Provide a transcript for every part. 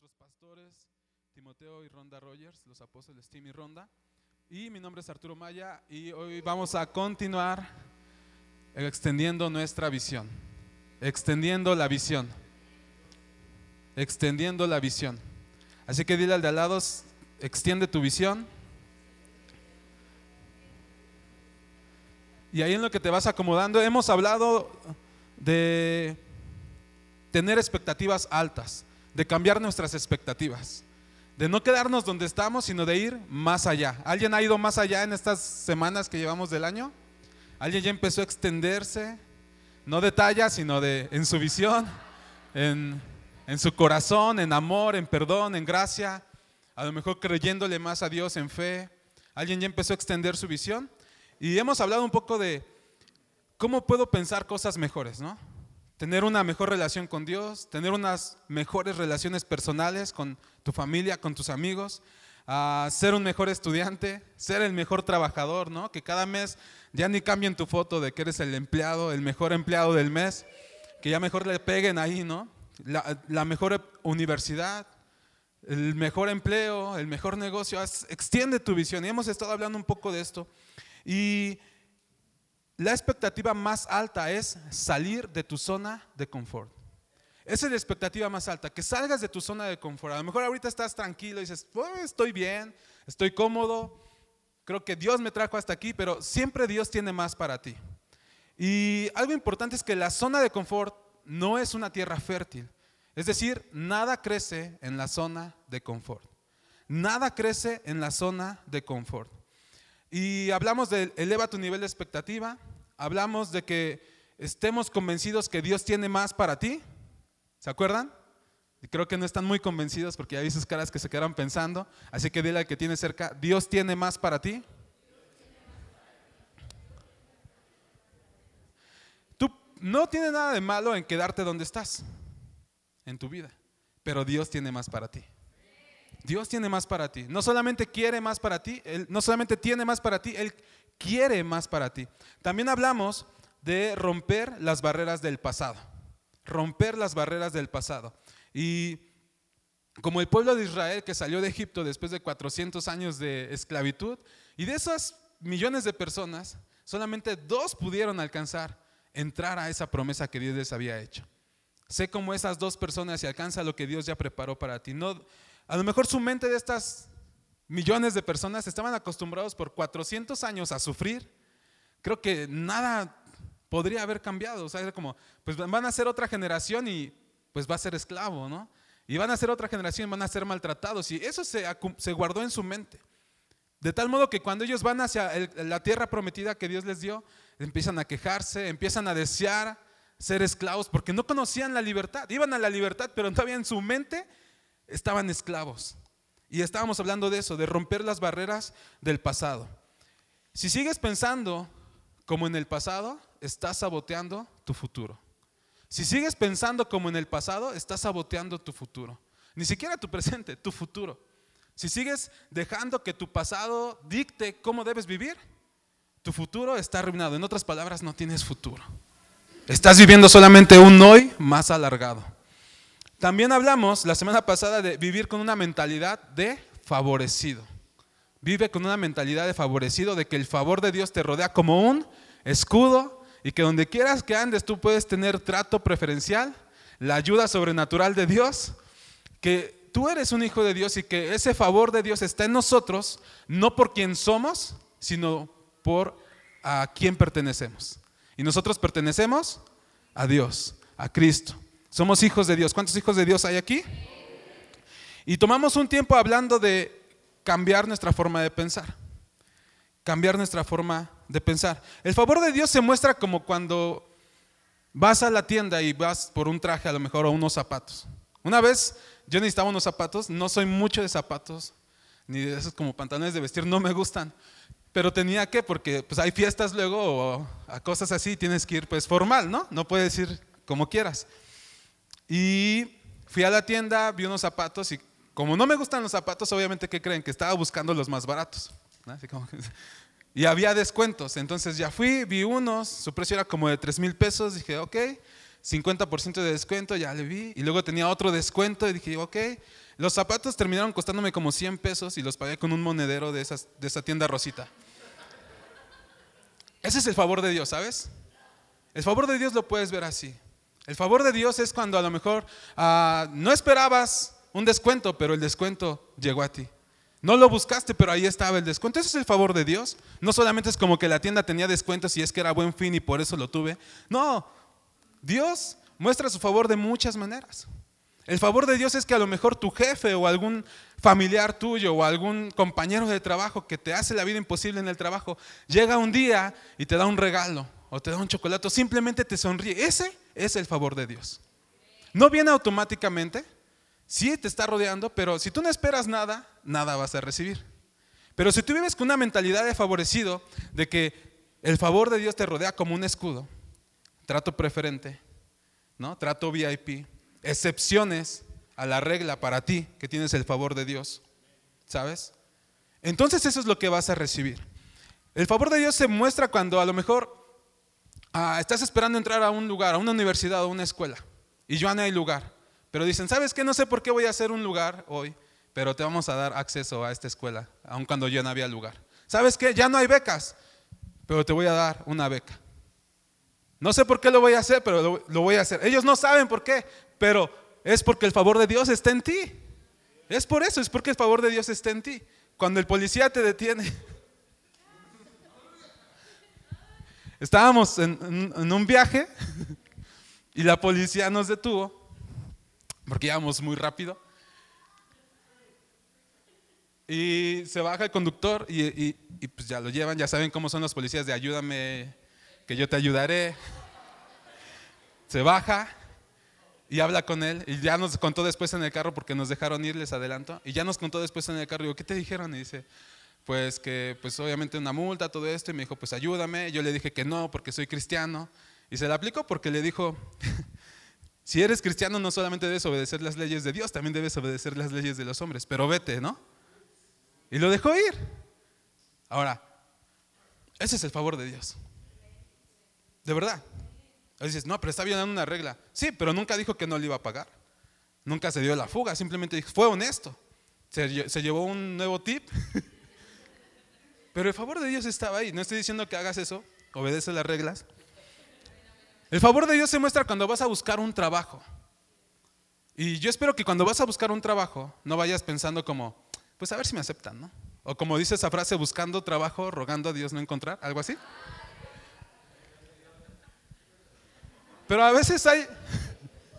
nuestros pastores, Timoteo y Ronda Rogers, los apóstoles Tim y Ronda. Y mi nombre es Arturo Maya y hoy vamos a continuar extendiendo nuestra visión. Extendiendo la visión. Extendiendo la visión. Así que dile al de al lado, extiende tu visión. Y ahí en lo que te vas acomodando, hemos hablado de tener expectativas altas de cambiar nuestras expectativas, de no quedarnos donde estamos, sino de ir más allá. ¿Alguien ha ido más allá en estas semanas que llevamos del año? ¿Alguien ya empezó a extenderse? No de talla, sino de en su visión, en, en su corazón, en amor, en perdón, en gracia, a lo mejor creyéndole más a Dios en fe. ¿Alguien ya empezó a extender su visión? Y hemos hablado un poco de cómo puedo pensar cosas mejores, ¿no? Tener una mejor relación con Dios, tener unas mejores relaciones personales con tu familia, con tus amigos, ser un mejor estudiante, ser el mejor trabajador, ¿no? Que cada mes ya ni cambien tu foto de que eres el empleado, el mejor empleado del mes, que ya mejor le peguen ahí, ¿no? La, la mejor universidad, el mejor empleo, el mejor negocio, extiende tu visión. Y hemos estado hablando un poco de esto. Y la expectativa más alta es salir de tu zona de confort. Esa es la expectativa más alta, que salgas de tu zona de confort. A lo mejor ahorita estás tranquilo y dices, pues, estoy bien, estoy cómodo, creo que Dios me trajo hasta aquí, pero siempre Dios tiene más para ti. Y algo importante es que la zona de confort no es una tierra fértil. Es decir, nada crece en la zona de confort. Nada crece en la zona de confort. Y hablamos de eleva tu nivel de expectativa, hablamos de que estemos convencidos que Dios tiene más para ti. ¿Se acuerdan? Y creo que no están muy convencidos porque ya vi sus caras que se quedaron pensando. Así que dile al que tiene cerca, Dios tiene más para ti. Tú no tiene nada de malo en quedarte donde estás en tu vida, pero Dios tiene más para ti. Dios tiene más para ti. No solamente quiere más para ti, Él no solamente tiene más para ti, Él quiere más para ti. También hablamos de romper las barreras del pasado. Romper las barreras del pasado. Y como el pueblo de Israel que salió de Egipto después de 400 años de esclavitud, y de esas millones de personas, solamente dos pudieron alcanzar entrar a esa promesa que Dios les había hecho. Sé cómo esas dos personas se alcanza lo que Dios ya preparó para ti. No, a lo mejor su mente de estas millones de personas estaban acostumbrados por 400 años a sufrir. Creo que nada podría haber cambiado. O sea, como, pues van a ser otra generación y pues va a ser esclavo, ¿no? Y van a ser otra generación y van a ser maltratados. Y eso se, se guardó en su mente. De tal modo que cuando ellos van hacia la tierra prometida que Dios les dio, empiezan a quejarse, empiezan a desear ser esclavos porque no conocían la libertad. Iban a la libertad, pero todavía en su mente estaban esclavos. Y estábamos hablando de eso, de romper las barreras del pasado. Si sigues pensando como en el pasado, estás saboteando tu futuro. Si sigues pensando como en el pasado, estás saboteando tu futuro. Ni siquiera tu presente, tu futuro. Si sigues dejando que tu pasado dicte cómo debes vivir, tu futuro está arruinado. En otras palabras, no tienes futuro. Estás viviendo solamente un hoy más alargado. También hablamos la semana pasada de vivir con una mentalidad de favorecido. Vive con una mentalidad de favorecido, de que el favor de Dios te rodea como un escudo y que donde quieras que andes tú puedes tener trato preferencial, la ayuda sobrenatural de Dios, que tú eres un hijo de Dios y que ese favor de Dios está en nosotros, no por quien somos, sino por a quién pertenecemos. Y nosotros pertenecemos a Dios, a Cristo. Somos hijos de Dios. ¿Cuántos hijos de Dios hay aquí? Y tomamos un tiempo hablando de cambiar nuestra forma de pensar. Cambiar nuestra forma de pensar. El favor de Dios se muestra como cuando vas a la tienda y vas por un traje a lo mejor o unos zapatos. Una vez yo necesitaba unos zapatos, no soy mucho de zapatos, ni de esos como pantalones de vestir, no me gustan. Pero tenía que, porque pues hay fiestas luego o a cosas así, tienes que ir pues formal, ¿no? No puedes ir como quieras. Y fui a la tienda, vi unos zapatos y como no me gustan los zapatos, obviamente, ¿qué creen? Que estaba buscando los más baratos. y había descuentos. Entonces ya fui, vi unos, su precio era como de 3 mil pesos. Dije, ok, 50% de descuento, ya le vi. Y luego tenía otro descuento y dije, ok. Los zapatos terminaron costándome como 100 pesos y los pagué con un monedero de, esas, de esa tienda rosita. Ese es el favor de Dios, ¿sabes? El favor de Dios lo puedes ver así. El favor de Dios es cuando a lo mejor ah, no esperabas un descuento, pero el descuento llegó a ti. No lo buscaste, pero ahí estaba el descuento. Ese es el favor de Dios. No solamente es como que la tienda tenía descuentos y es que era buen fin y por eso lo tuve. No, Dios muestra su favor de muchas maneras. El favor de Dios es que a lo mejor tu jefe o algún familiar tuyo o algún compañero de trabajo que te hace la vida imposible en el trabajo, llega un día y te da un regalo o te da un chocolate o simplemente te sonríe. Ese es el favor de Dios. No viene automáticamente, sí te está rodeando, pero si tú no esperas nada, nada vas a recibir. Pero si tú vives con una mentalidad de favorecido, de que el favor de Dios te rodea como un escudo, trato preferente, ¿no? Trato VIP, excepciones a la regla para ti que tienes el favor de Dios, ¿sabes? Entonces eso es lo que vas a recibir. El favor de Dios se muestra cuando a lo mejor ah, estás esperando entrar a un lugar, a una universidad o una escuela, y ya no hay lugar. Pero dicen, ¿sabes qué? No sé por qué voy a hacer un lugar hoy, pero te vamos a dar acceso a esta escuela, aun cuando ya no había lugar. ¿Sabes qué? Ya no hay becas, pero te voy a dar una beca. No sé por qué lo voy a hacer, pero lo, lo voy a hacer. Ellos no saben por qué, pero es porque el favor de Dios está en ti. Es por eso, es porque el favor de Dios está en ti. Cuando el policía te detiene, estábamos en, un viaje y la policía nos detuvo porque íbamos muy rápido. Y se baja el conductor y, pues ya lo llevan, ya saben cómo son los policías de ayúdame, que yo te ayudaré. Se baja y habla con él y ya nos contó después en el carro porque nos dejaron ir, les adelanto, y ya nos contó después en el carro, digo, ¿qué te dijeron? Y dice, pues que pues obviamente una multa, todo esto, y me dijo, pues ayúdame. Yo le dije que no, porque soy cristiano. Y se la aplicó porque le dijo, si eres cristiano no solamente debes obedecer las leyes de Dios, también debes obedecer las leyes de los hombres, pero vete, ¿no? Y lo dejó ir. Ahora, ese es el favor de Dios. De verdad. dices, no, pero está bien dando una regla. Sí, pero nunca dijo que no le iba a pagar. Nunca se dio la fuga, simplemente fue honesto. Se, se llevó un nuevo tip. pero el favor de Dios estaba ahí. No estoy diciendo que hagas eso, obedece las reglas. El favor de Dios se muestra cuando vas a buscar un trabajo. Y yo espero que cuando vas a buscar un trabajo no vayas pensando como, pues a ver si me aceptan, ¿no? O como dice esa frase, buscando trabajo, rogando a Dios no encontrar, algo así. Pero a veces hay,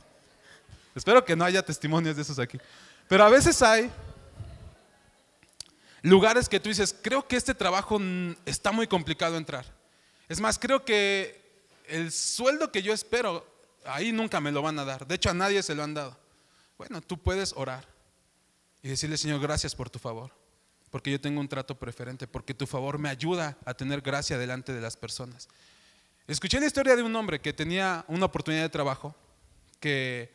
espero que no haya testimonios de esos aquí, pero a veces hay lugares que tú dices, creo que este trabajo está muy complicado entrar. Es más, creo que el sueldo que yo espero, ahí nunca me lo van a dar. De hecho, a nadie se lo han dado. Bueno, tú puedes orar y decirle, Señor, gracias por tu favor, porque yo tengo un trato preferente, porque tu favor me ayuda a tener gracia delante de las personas. Escuché la historia de un hombre que tenía una oportunidad de trabajo, que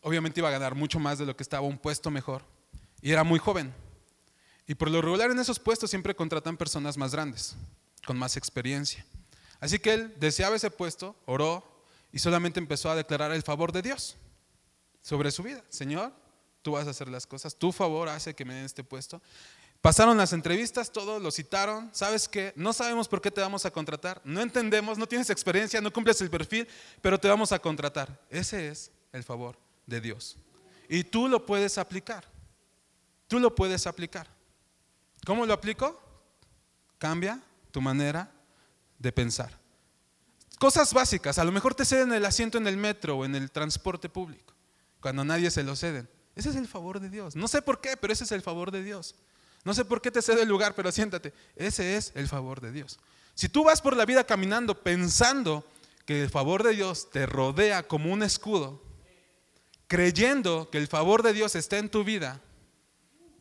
obviamente iba a ganar mucho más de lo que estaba, un puesto mejor, y era muy joven. Y por lo regular en esos puestos siempre contratan personas más grandes, con más experiencia. Así que él deseaba ese puesto, oró y solamente empezó a declarar el favor de Dios sobre su vida. Señor, tú vas a hacer las cosas, tu favor hace que me den este puesto. Pasaron las entrevistas, todos lo citaron. ¿Sabes qué? No sabemos por qué te vamos a contratar. No entendemos, no tienes experiencia, no cumples el perfil, pero te vamos a contratar. Ese es el favor de Dios. Y tú lo puedes aplicar. Tú lo puedes aplicar. ¿Cómo lo aplico? Cambia tu manera de pensar. Cosas básicas, a lo mejor te ceden el asiento en el metro o en el transporte público, cuando nadie se lo ceden. Ese es el favor de Dios. No sé por qué, pero ese es el favor de Dios. No sé por qué te cede el lugar, pero siéntate. Ese es el favor de Dios. Si tú vas por la vida caminando pensando que el favor de Dios te rodea como un escudo, creyendo que el favor de Dios está en tu vida,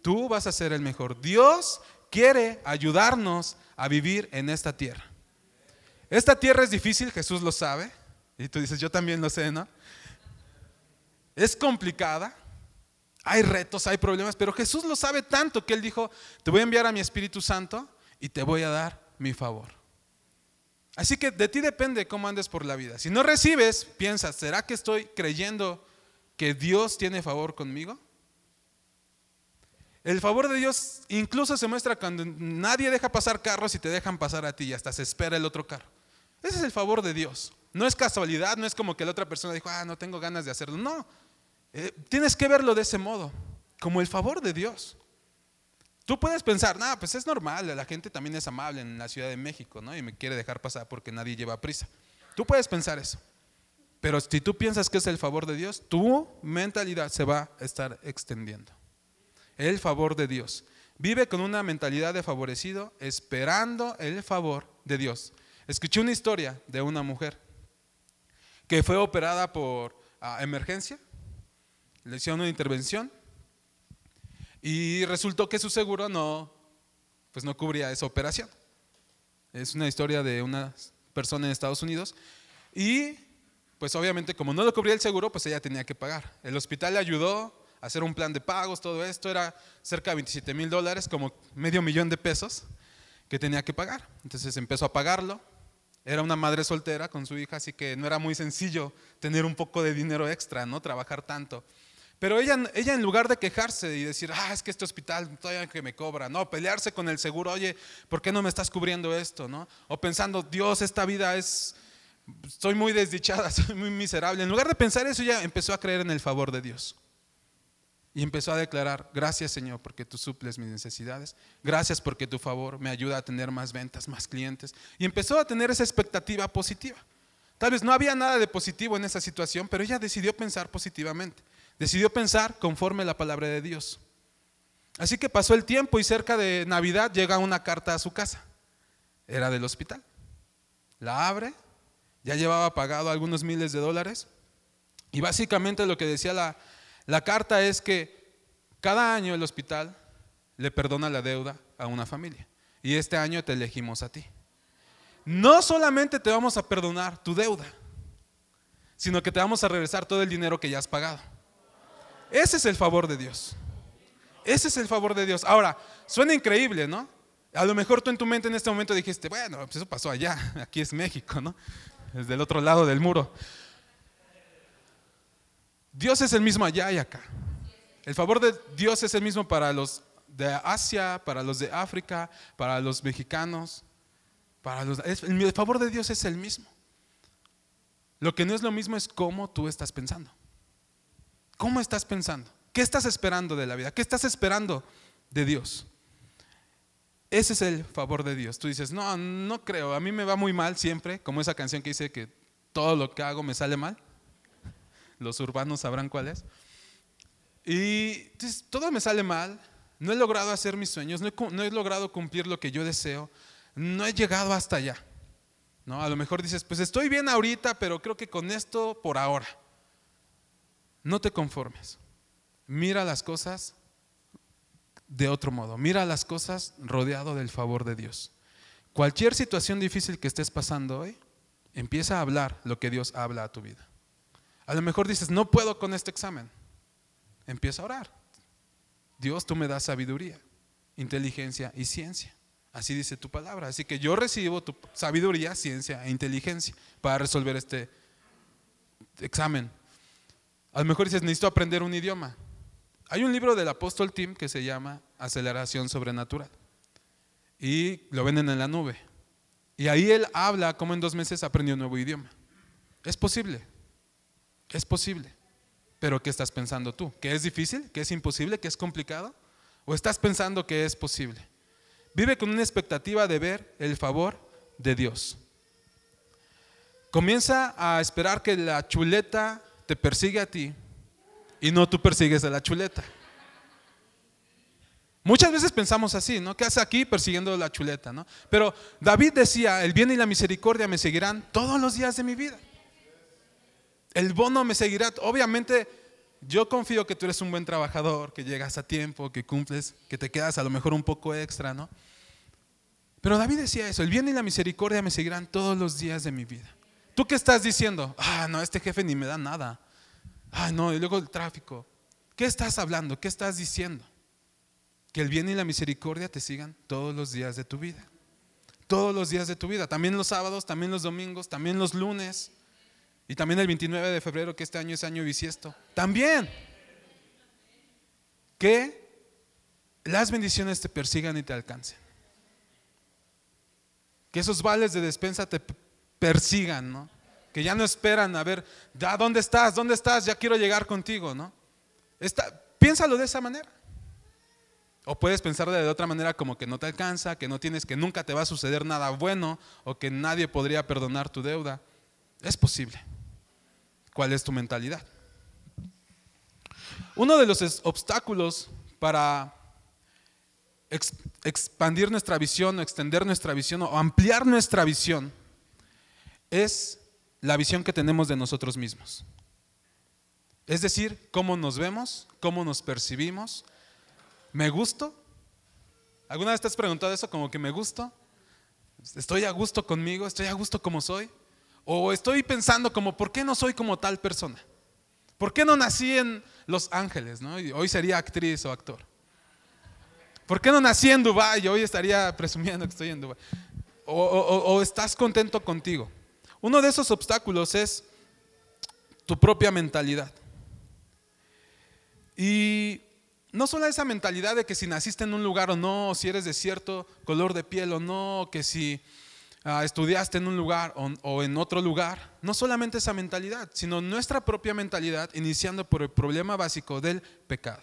tú vas a ser el mejor. Dios quiere ayudarnos a vivir en esta tierra. Esta tierra es difícil, Jesús lo sabe. Y tú dices, yo también lo sé, ¿no? Es complicada. Hay retos, hay problemas, pero Jesús lo sabe tanto que Él dijo, te voy a enviar a mi Espíritu Santo y te voy a dar mi favor. Así que de ti depende cómo andes por la vida. Si no recibes, piensas, ¿será que estoy creyendo que Dios tiene favor conmigo? El favor de Dios incluso se muestra cuando nadie deja pasar carros y te dejan pasar a ti y hasta se espera el otro carro. Ese es el favor de Dios. No es casualidad, no es como que la otra persona dijo, ah, no tengo ganas de hacerlo. No, eh, tienes que verlo de ese modo, como el favor de Dios. Tú puedes pensar, no, pues es normal, la gente también es amable en la Ciudad de México, ¿no? Y me quiere dejar pasar porque nadie lleva prisa. Tú puedes pensar eso. Pero si tú piensas que es el favor de Dios, tu mentalidad se va a estar extendiendo. El favor de Dios. Vive con una mentalidad de favorecido, esperando el favor de Dios. Escuché una historia de una mujer que fue operada por ah, emergencia, le hicieron una intervención y resultó que su seguro no, pues no cubría esa operación. Es una historia de una persona en Estados Unidos y pues obviamente como no lo cubría el seguro, pues ella tenía que pagar. El hospital le ayudó hacer un plan de pagos, todo esto era cerca de 27 mil dólares, como medio millón de pesos que tenía que pagar. Entonces empezó a pagarlo. Era una madre soltera con su hija, así que no era muy sencillo tener un poco de dinero extra, ¿no? Trabajar tanto. Pero ella, ella en lugar de quejarse y decir, ah, es que este hospital todavía que me cobra, no, pelearse con el seguro, oye, ¿por qué no me estás cubriendo esto? ¿no? O pensando, Dios, esta vida es, estoy muy desdichada, soy muy miserable. En lugar de pensar eso, ella empezó a creer en el favor de Dios. Y empezó a declarar, gracias Señor porque tú suples mis necesidades, gracias porque tu favor me ayuda a tener más ventas, más clientes. Y empezó a tener esa expectativa positiva. Tal vez no había nada de positivo en esa situación, pero ella decidió pensar positivamente. Decidió pensar conforme la palabra de Dios. Así que pasó el tiempo y cerca de Navidad llega una carta a su casa. Era del hospital. La abre, ya llevaba pagado algunos miles de dólares. Y básicamente lo que decía la, la carta es que cada año el hospital le perdona la deuda a una familia. Y este año te elegimos a ti. No solamente te vamos a perdonar tu deuda, sino que te vamos a regresar todo el dinero que ya has pagado. Ese es el favor de Dios. Ese es el favor de Dios. Ahora, suena increíble, ¿no? A lo mejor tú en tu mente en este momento dijiste, bueno, pues eso pasó allá, aquí es México, ¿no? Es del otro lado del muro. Dios es el mismo allá y acá. El favor de Dios es el mismo para los de Asia, para los de África, para los mexicanos. Para los, el favor de Dios es el mismo. Lo que no es lo mismo es cómo tú estás pensando. ¿Cómo estás pensando? ¿Qué estás esperando de la vida? ¿Qué estás esperando de Dios? Ese es el favor de Dios. Tú dices, no, no creo, a mí me va muy mal siempre, como esa canción que dice que todo lo que hago me sale mal. Los urbanos sabrán cuál es. Y todo me sale mal, no he logrado hacer mis sueños, no he, no he, logrado cumplir lo que yo deseo, no he llegado hasta allá. ¿No? A lo mejor dices, pues estoy bien ahorita, pero creo que con esto por ahora. No te conformes. Mira las cosas de otro modo. Mira las cosas rodeado del favor de Dios. Cualquier situación difícil que estés pasando hoy, empieza a hablar lo que Dios habla a tu vida. A lo mejor dices, no puedo con este examen. Empieza a orar. Dios, tú me das sabiduría, inteligencia y ciencia. Así dice tu palabra. Así que yo recibo tu sabiduría, ciencia e inteligencia para resolver este examen. A lo mejor dices, necesito aprender un idioma. Hay un libro del apóstol Tim que se llama Aceleración Sobrenatural. Y lo venden en la nube. Y ahí él habla cómo en dos meses aprendió un nuevo idioma. Es posible. Es posible. Pero ¿qué estás pensando tú? ¿Que es difícil? ¿Que es imposible? ¿Que es complicado? ¿O estás pensando que es posible? Vive con una expectativa de ver el favor de Dios. Comienza a esperar que la chuleta te persigue a ti y no tú persigues a la chuleta. Muchas veces pensamos así, ¿no? ¿Qué hace aquí persiguiendo la chuleta, ¿no? Pero David decía, el bien y la misericordia me seguirán todos los días de mi vida. El bono me seguirá. Obviamente, yo confío que tú eres un buen trabajador, que llegas a tiempo, que cumples, que te quedas a lo mejor un poco extra, ¿no? Pero David decía eso, el bien y la misericordia me seguirán todos los días de mi vida. ¿Tú qué estás diciendo? Ah, no, este jefe ni me da nada. Ah, no, y luego el tráfico. ¿Qué estás hablando? ¿Qué estás diciendo? Que el bien y la misericordia te sigan todos los días de tu vida. Todos los días de tu vida. También los sábados, también los domingos, también los lunes. Y también el 29 de febrero, que este año es año bisiesto. También. ¿Qué las bendiciones te persigan y te alcancen. Que esos vales de despensa te persigan, ¿no? Que ya no esperan a ver, ya, ¿dónde estás? ¿Dónde estás? Ya quiero llegar contigo, ¿no? piénsalo de esa manera. O puedes pensar de otra manera como que no te alcanza, que no tienes, que nunca te va a suceder nada bueno o que nadie podría perdonar tu deuda. Es posible. ¿Cuál es tu mentalidad? Uno de los obstáculos para expandir nuestra visión o extender nuestra visión o ampliar nuestra visión es la visión que tenemos de nosotros mismos. Es decir, cómo nos vemos, cómo nos percibimos. ¿Me gusto? ¿Alguna vez te has preguntado eso como que me gusto? ¿Estoy a gusto conmigo? ¿Estoy a gusto como soy? ¿O estoy pensando como, ¿por qué no soy como tal persona? ¿Por qué no nací en Los Ángeles? ¿no? hoy sería actriz o actor. ¿Por qué no nací en Dubái hoy estaría presumiendo que estoy en Dubái? o estás contento contigo. Uno de esos obstáculos es tu propia mentalidad. Y no solo esa mentalidad de que si naciste en un lugar o no, si eres de cierto color de piel o no, que si ah, estudiaste en un lugar o, o en otro lugar, no solamente esa mentalidad, sino nuestra propia mentalidad, iniciando por el problema básico del pecado.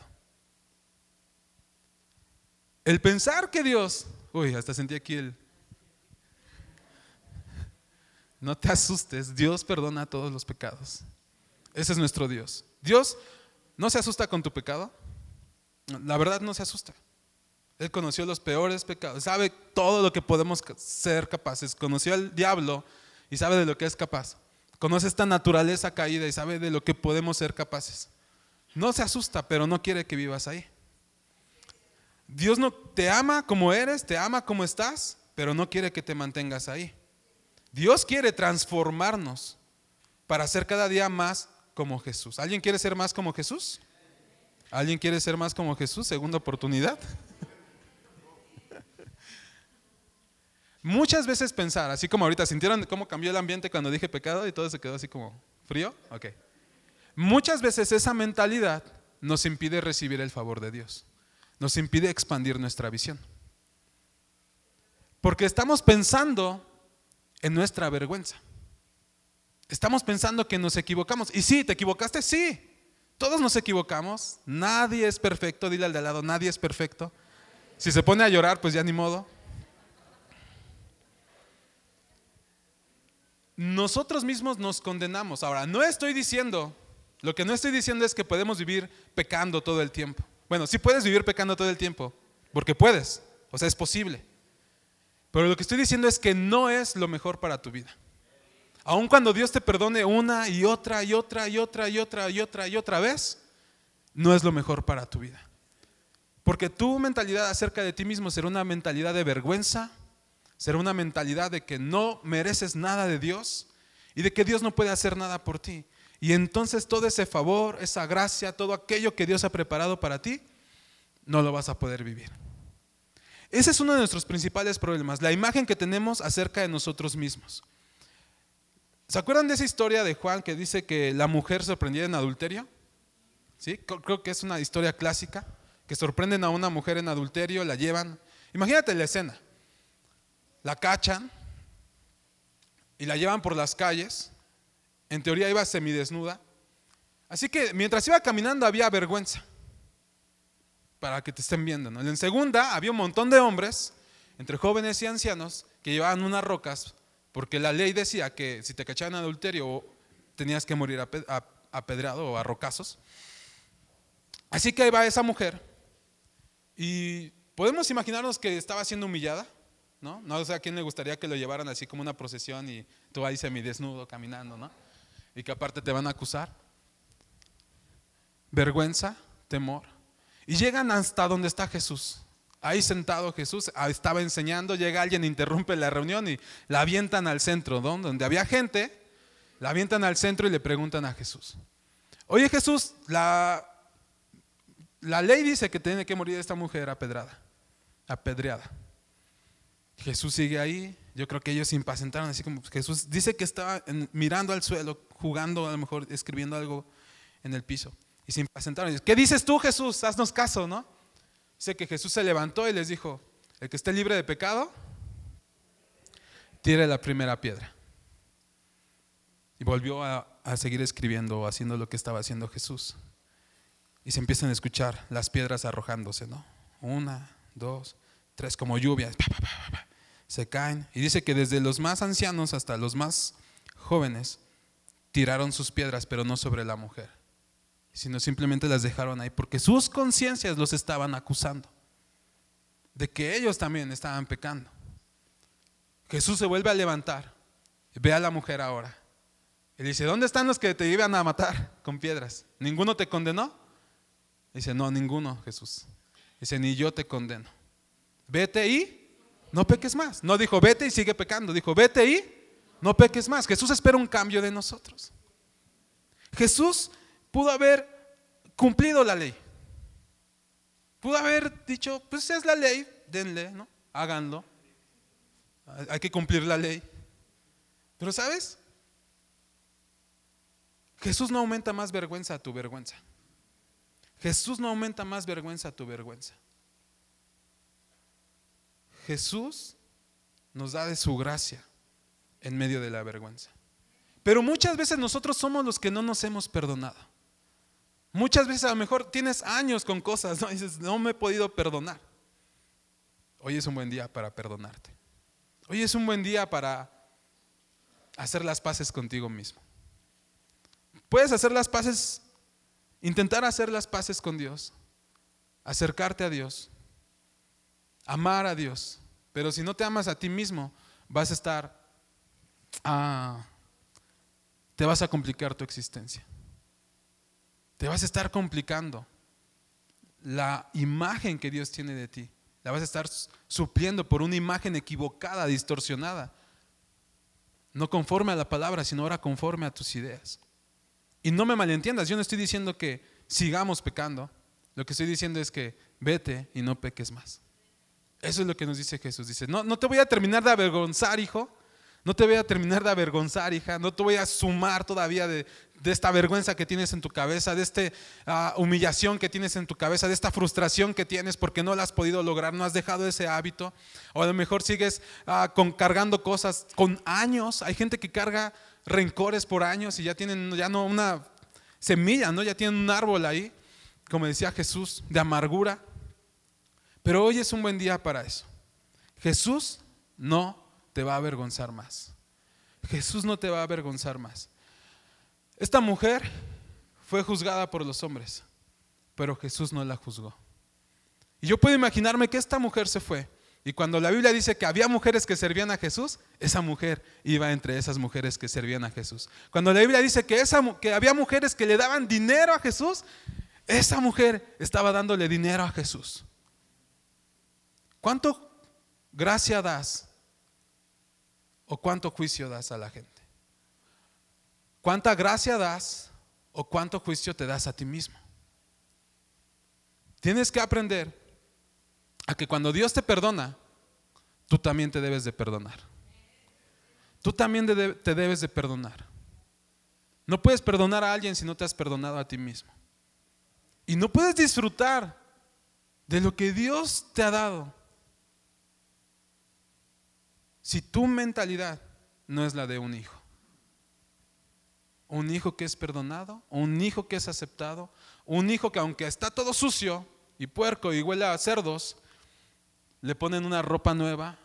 El pensar que Dios, uy, hasta sentí aquí el... No te asustes, Dios perdona todos los pecados. Ese es nuestro Dios. Dios ¿No se asusta con tu pecado? La verdad no se asusta. Él conoció los peores pecados, sabe todo lo que podemos ser capaces. Conoció al diablo y sabe de lo que es capaz. Conoce esta naturaleza caída y sabe de lo que podemos ser capaces. No se asusta, pero no quiere que vivas ahí. Dios no te ama como eres, te ama como estás, pero no quiere que te mantengas ahí. Dios quiere transformarnos para ser cada día más como Jesús. ¿Alguien quiere ser más como Jesús? ¿Alguien quiere ser más como Jesús? Segunda oportunidad. Muchas veces pensar, así como ahorita, ¿sintieron cómo cambió el ambiente cuando dije pecado y todo se quedó así como frío? Ok. Muchas veces esa mentalidad nos impide recibir el favor de Dios, nos impide expandir nuestra visión. Porque estamos pensando en nuestra vergüenza. Estamos pensando que nos equivocamos. Y sí, ¿te equivocaste? Sí. Todos nos equivocamos. Nadie es perfecto. Dile al de al lado, nadie es perfecto. Si se pone a llorar, pues ya ni modo. Nosotros mismos nos condenamos. Ahora, no estoy diciendo, lo que no estoy diciendo es que podemos vivir pecando todo el tiempo. Bueno, sí puedes vivir pecando todo el tiempo, porque puedes, o sea, es posible. Pero lo que estoy diciendo es que no es lo mejor para tu vida. Aun cuando Dios te perdone una y otra y otra y otra y otra y otra y otra vez, no es lo mejor para tu vida. Porque tu mentalidad acerca de ti mismo será una mentalidad de vergüenza, será una mentalidad de que no mereces nada de Dios y de que Dios no puede hacer nada por ti. Y entonces todo ese favor, esa gracia, todo aquello que Dios ha preparado para ti, no lo vas a poder vivir. Ese es uno de nuestros principales problemas, la imagen que tenemos acerca de nosotros mismos. ¿Se acuerdan de esa historia de Juan que dice que la mujer sorprendida en adulterio? ¿Sí? Creo que es una historia clásica, que sorprenden a una mujer en adulterio, la llevan. Imagínate la escena. La cachan y la llevan por las calles. En teoría iba semidesnuda. Así que mientras iba caminando había vergüenza para que te estén viendo. En segunda había un montón de hombres, entre jóvenes y ancianos, que llevaban unas rocas porque la ley decía que si te cachaban adulterio tenías que morir apedrado o a rocazos. Así que ahí va esa mujer y podemos imaginarnos que estaba siendo humillada, ¿no? No sé a quién le gustaría que lo llevaran así como una procesión y tú ahí semidesnudo caminando, ¿no? Y que aparte te van a acusar. Vergüenza, temor. Y llegan hasta donde está Jesús. Ahí sentado Jesús, ah, estaba enseñando, llega alguien, interrumpe la reunión y la avientan al centro, donde había gente, la avientan al centro y le preguntan a Jesús, oye Jesús, la, la ley dice que tiene que morir esta mujer apedrada, apedreada. Jesús sigue ahí, yo creo que ellos se impacientaron, así como Jesús dice que estaba mirando al suelo, jugando, a lo mejor escribiendo algo en el piso. Y se impacientaron. ¿Qué dices tú, Jesús? Haznos caso, ¿no? Dice que Jesús se levantó y les dijo, el que esté libre de pecado, tire la primera piedra. Y volvió a, a seguir escribiendo, haciendo lo que estaba haciendo Jesús. Y se empiezan a escuchar las piedras arrojándose, ¿no? Una, dos, tres, como lluvias. Se caen. Y dice que desde los más ancianos hasta los más jóvenes tiraron sus piedras, pero no sobre la mujer, sino simplemente las dejaron ahí porque sus conciencias los estaban acusando de que ellos también estaban pecando. Jesús se vuelve a levantar, ve a la mujer ahora y dice, ¿dónde están los que te iban a matar con piedras? ¿Ninguno te condenó? Dice, no, ninguno, Jesús. Dice, ni yo te condeno. Vete y no peques más. No dijo, vete y sigue pecando. Dijo, vete y no peques más. Jesús espera un cambio de nosotros. Jesús pudo haber cumplido la ley. Pudo haber dicho, pues es la ley, denle, ¿no? Háganlo. Hay que cumplir la ley. Pero ¿sabes? Jesús no aumenta más vergüenza a tu vergüenza. Jesús no aumenta más vergüenza a tu vergüenza. Jesús nos da de su gracia en medio de la vergüenza. Pero muchas veces nosotros somos los que no nos hemos perdonado. Muchas veces a lo mejor tienes años con cosas, ¿no? dices, no me he podido perdonar. Hoy es un buen día para perdonarte. Hoy es un buen día para hacer las paces contigo mismo. Puedes hacer las paces, intentar hacer las paces con Dios, acercarte a Dios, amar a Dios. Pero si no te amas a ti mismo, vas a estar, ah, te vas a complicar tu existencia. Te vas a estar complicando la imagen que Dios tiene de ti. La vas a estar supliendo por una imagen equivocada, distorsionada. No conforme a la palabra, sino ahora conforme a tus ideas. Y no me malentiendas, yo no estoy diciendo que sigamos pecando. Lo que estoy diciendo es que vete y no peques más. Eso es lo que nos dice Jesús. Dice, no, no te voy a terminar de avergonzar, hijo. No te voy a terminar de avergonzar, hija. No te voy a sumar todavía de, esta vergüenza que tienes en tu cabeza, de esta ah, humillación que tienes en tu cabeza, de esta frustración que tienes porque no la has podido lograr, no has dejado ese hábito. O a lo mejor sigues ah, con, cargando cosas con años. Hay gente que carga rencores por años y ya tienen ya no una semilla, ¿no? Ya tienen un árbol ahí, como decía Jesús, de amargura. Pero hoy es un buen día para eso. Jesús no te va a avergonzar más. Jesús no te va a avergonzar más. Esta mujer fue juzgada por los hombres, pero Jesús no la juzgó. Y yo puedo imaginarme que esta mujer se fue. Y cuando la Biblia dice que había mujeres que servían a Jesús, esa mujer iba entre esas mujeres que servían a Jesús. Cuando la Biblia dice que, esa, que había mujeres que le daban dinero a Jesús, esa mujer estaba dándole dinero a Jesús. ¿Cuánto gracia das o cuánto juicio das a la gente? ¿Cuánta gracia das o cuánto juicio te das a ti mismo? Tienes que aprender a que cuando Dios te perdona, tú también te debes de perdonar. Tú también te debes de perdonar. No puedes perdonar a alguien si no te has perdonado a ti mismo. Y no puedes disfrutar de lo que Dios te ha dado si tu mentalidad no es la de un hijo. Un hijo que es perdonado, un hijo que es aceptado, un hijo que aunque está todo sucio y puerco y huele a cerdos, le ponen una ropa nueva,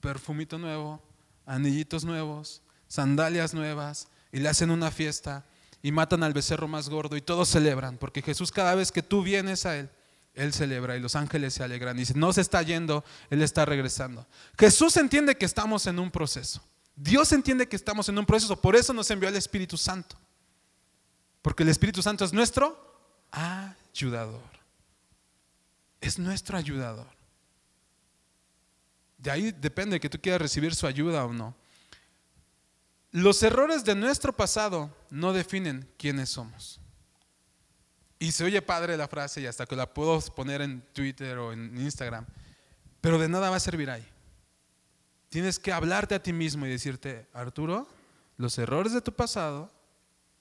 perfumito nuevo, anillitos nuevos, sandalias nuevas y le hacen una fiesta y matan al becerro más gordo y todos celebran, porque Jesús cada vez que tú vienes a Él, él celebra y los ángeles se alegran. Y dice, no se está yendo, Él está regresando. Jesús entiende que estamos en un proceso. Dios entiende que estamos en un proceso. Por eso nos envió el Espíritu Santo. Porque el Espíritu Santo es nuestro ayudador. Es nuestro ayudador. De ahí depende que tú quieras recibir su ayuda o no. Los errores de nuestro pasado no definen quiénes somos. Y se oye padre la frase y hasta que la puedo poner en Twitter o en Instagram. Pero de nada va a servir ahí. Tienes que hablarte a ti mismo y decirte, Arturo, los errores de tu pasado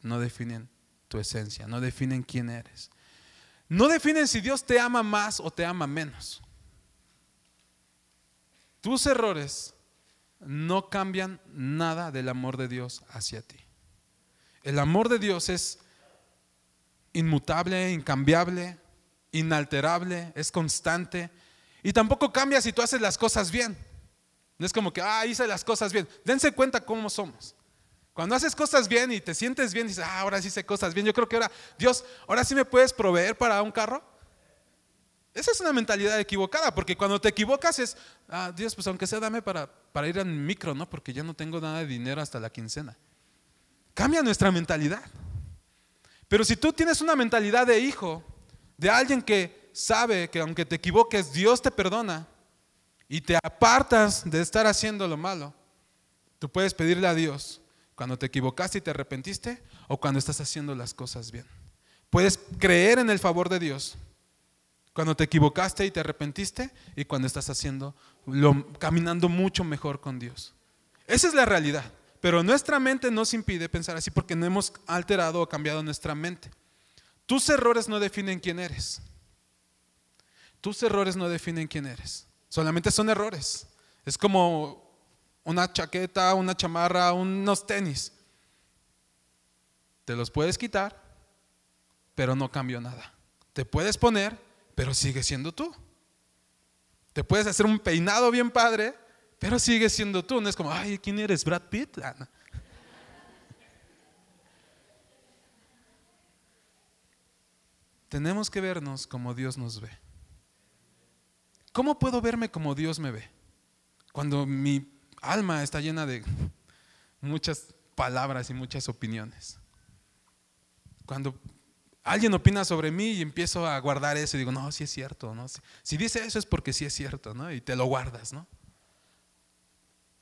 no definen tu esencia, no definen quién eres. no definen si Dios te ama más o te ama menos. Tus errores no cambian nada del amor de Dios hacia ti. El amor de Dios es inmutable, incambiable, inalterable, es constante. Y tampoco cambia si tú haces las cosas bien. No es como que, ah, hice las cosas bien. Dense cuenta cómo somos. Cuando haces cosas bien y te sientes bien, dices, ah, ahora sí hice cosas bien. Yo creo que ahora, Dios, ahora sí me puedes proveer para un carro. Esa es una mentalidad equivocada, porque cuando te equivocas es, ah, Dios, pues aunque sea, dame para, para ir en micro, ¿no? Porque ya no tengo nada de dinero hasta la quincena. Cambia nuestra mentalidad. Pero si tú tienes una mentalidad de hijo, de alguien que sabe que aunque te equivoques, Dios te perdona y te apartas de estar haciendo lo malo, tú puedes pedirle a Dios cuando te equivocaste y te arrepentiste o cuando estás haciendo las cosas bien. Puedes creer en el favor de Dios cuando te equivocaste y te arrepentiste y cuando estás haciendo lo, caminando mucho mejor con Dios. Esa es la realidad. Pero nuestra mente nos impide pensar así porque no hemos alterado o cambiado nuestra mente. Tus errores no definen quién eres. Tus errores no definen quién eres. Solamente son errores. Es como una chaqueta, una chamarra, unos tenis. Te los puedes quitar, pero no cambió nada. Te puedes poner, pero sigue siendo tú. Te puedes hacer un peinado bien padre, pero sigue siendo tú. No es como, ay, ¿quién eres? Brad Pitt. Ah, Tenemos que vernos como Dios nos ve. ¿Cómo puedo verme como Dios me ve? Cuando mi alma está llena de muchas palabras y muchas opiniones. Cuando alguien opina sobre mí y empiezo a guardar eso y digo, no, sí es cierto, ¿no? Si dice eso es porque sí es cierto, ¿no? Y te lo guardas, ¿no?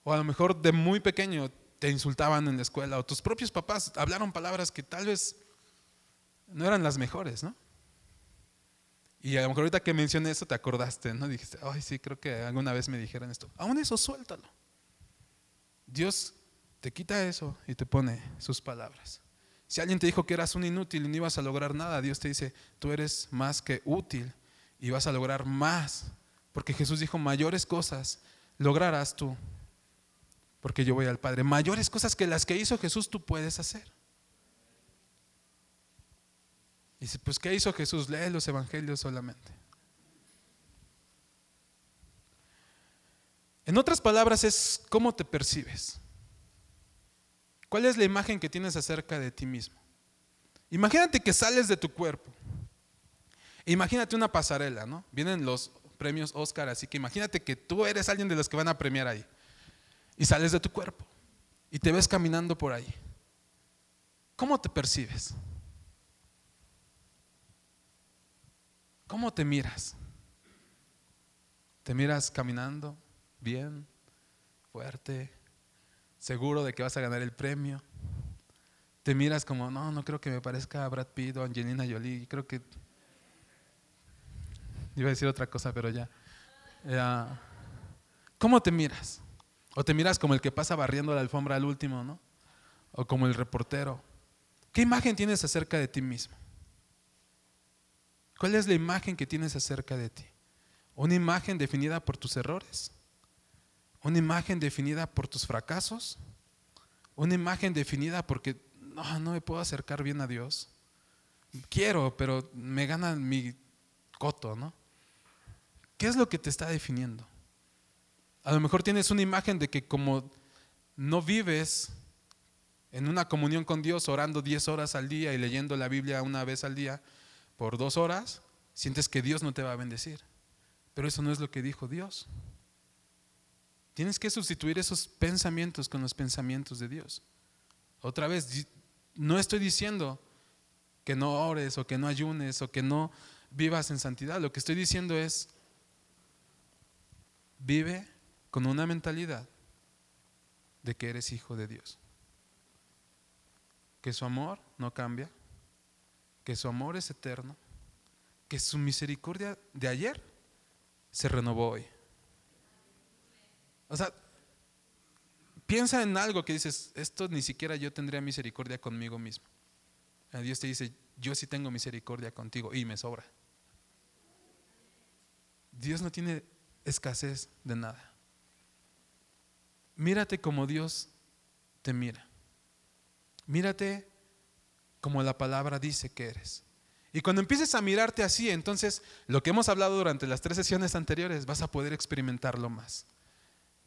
O a lo mejor de muy pequeño te insultaban en la escuela o tus propios papás hablaron palabras que tal vez no eran las mejores, ¿no? Y a lo mejor ahorita que mencioné eso te acordaste, ¿no? Dijiste, ay, sí, creo que alguna vez me dijeron esto. Aún eso, suéltalo. Dios te quita eso y te pone sus palabras. Si alguien te dijo que eras un inútil y no ibas a lograr nada, Dios te dice, tú eres más que útil y vas a lograr más. Porque Jesús dijo, mayores cosas lograrás tú. Porque yo voy al Padre. Mayores cosas que las que hizo Jesús tú puedes hacer. Dice, pues ¿qué hizo Jesús? Lee los evangelios solamente. En otras palabras es cómo te percibes. ¿Cuál es la imagen que tienes acerca de ti mismo? Imagínate que sales de tu cuerpo. Imagínate una pasarela, ¿no? Vienen los premios Oscar, así que imagínate que tú eres alguien de los que van a premiar ahí. Y sales de tu cuerpo y te ves caminando por ahí. ¿Cómo te percibes? ¿Cómo te miras? ¿Te miras caminando? bien, fuerte, seguro de que vas a ganar el premio. Te miras como, no, no creo que me parezca Brad Pitt o Angelina Jolie, creo que... Iba a decir otra cosa, pero ya. ¿Cómo te miras? O te miras como el que pasa barriendo la alfombra al último, ¿no? O como el reportero. ¿Qué imagen tienes acerca de ti mismo? ¿Cuál es la imagen que tienes acerca de ti? ¿Una imagen definida por tus errores? una imagen definida por tus fracasos, una imagen definida porque no, no me puedo acercar bien a Dios. Quiero, pero me gana mi coto, ¿no? ¿Qué es lo que te está definiendo? A lo mejor tienes una imagen de que como no vives en una comunión con Dios orando 10 horas al día y leyendo la Biblia una vez al día por dos horas, sientes que Dios no te va a bendecir. Pero eso no es lo que dijo Dios. Tienes que sustituir esos pensamientos con los pensamientos de Dios. Otra vez, no estoy diciendo que no ores o que no ayunes o que no vivas en santidad. Lo que estoy diciendo es, vive con una mentalidad de que eres hijo de Dios. Que su amor no cambia, que su amor es eterno, que su misericordia de ayer se renovó hoy. O sea, piensa en algo que dices, esto ni siquiera yo tendría misericordia conmigo mismo. Dios te dice, yo sí tengo misericordia contigo y me sobra. Dios no tiene escasez de nada. Mírate como Dios te mira. Mírate como la palabra dice que eres. Y cuando empieces a mirarte así, entonces lo que hemos hablado durante las tres sesiones anteriores, vas a poder experimentarlo más.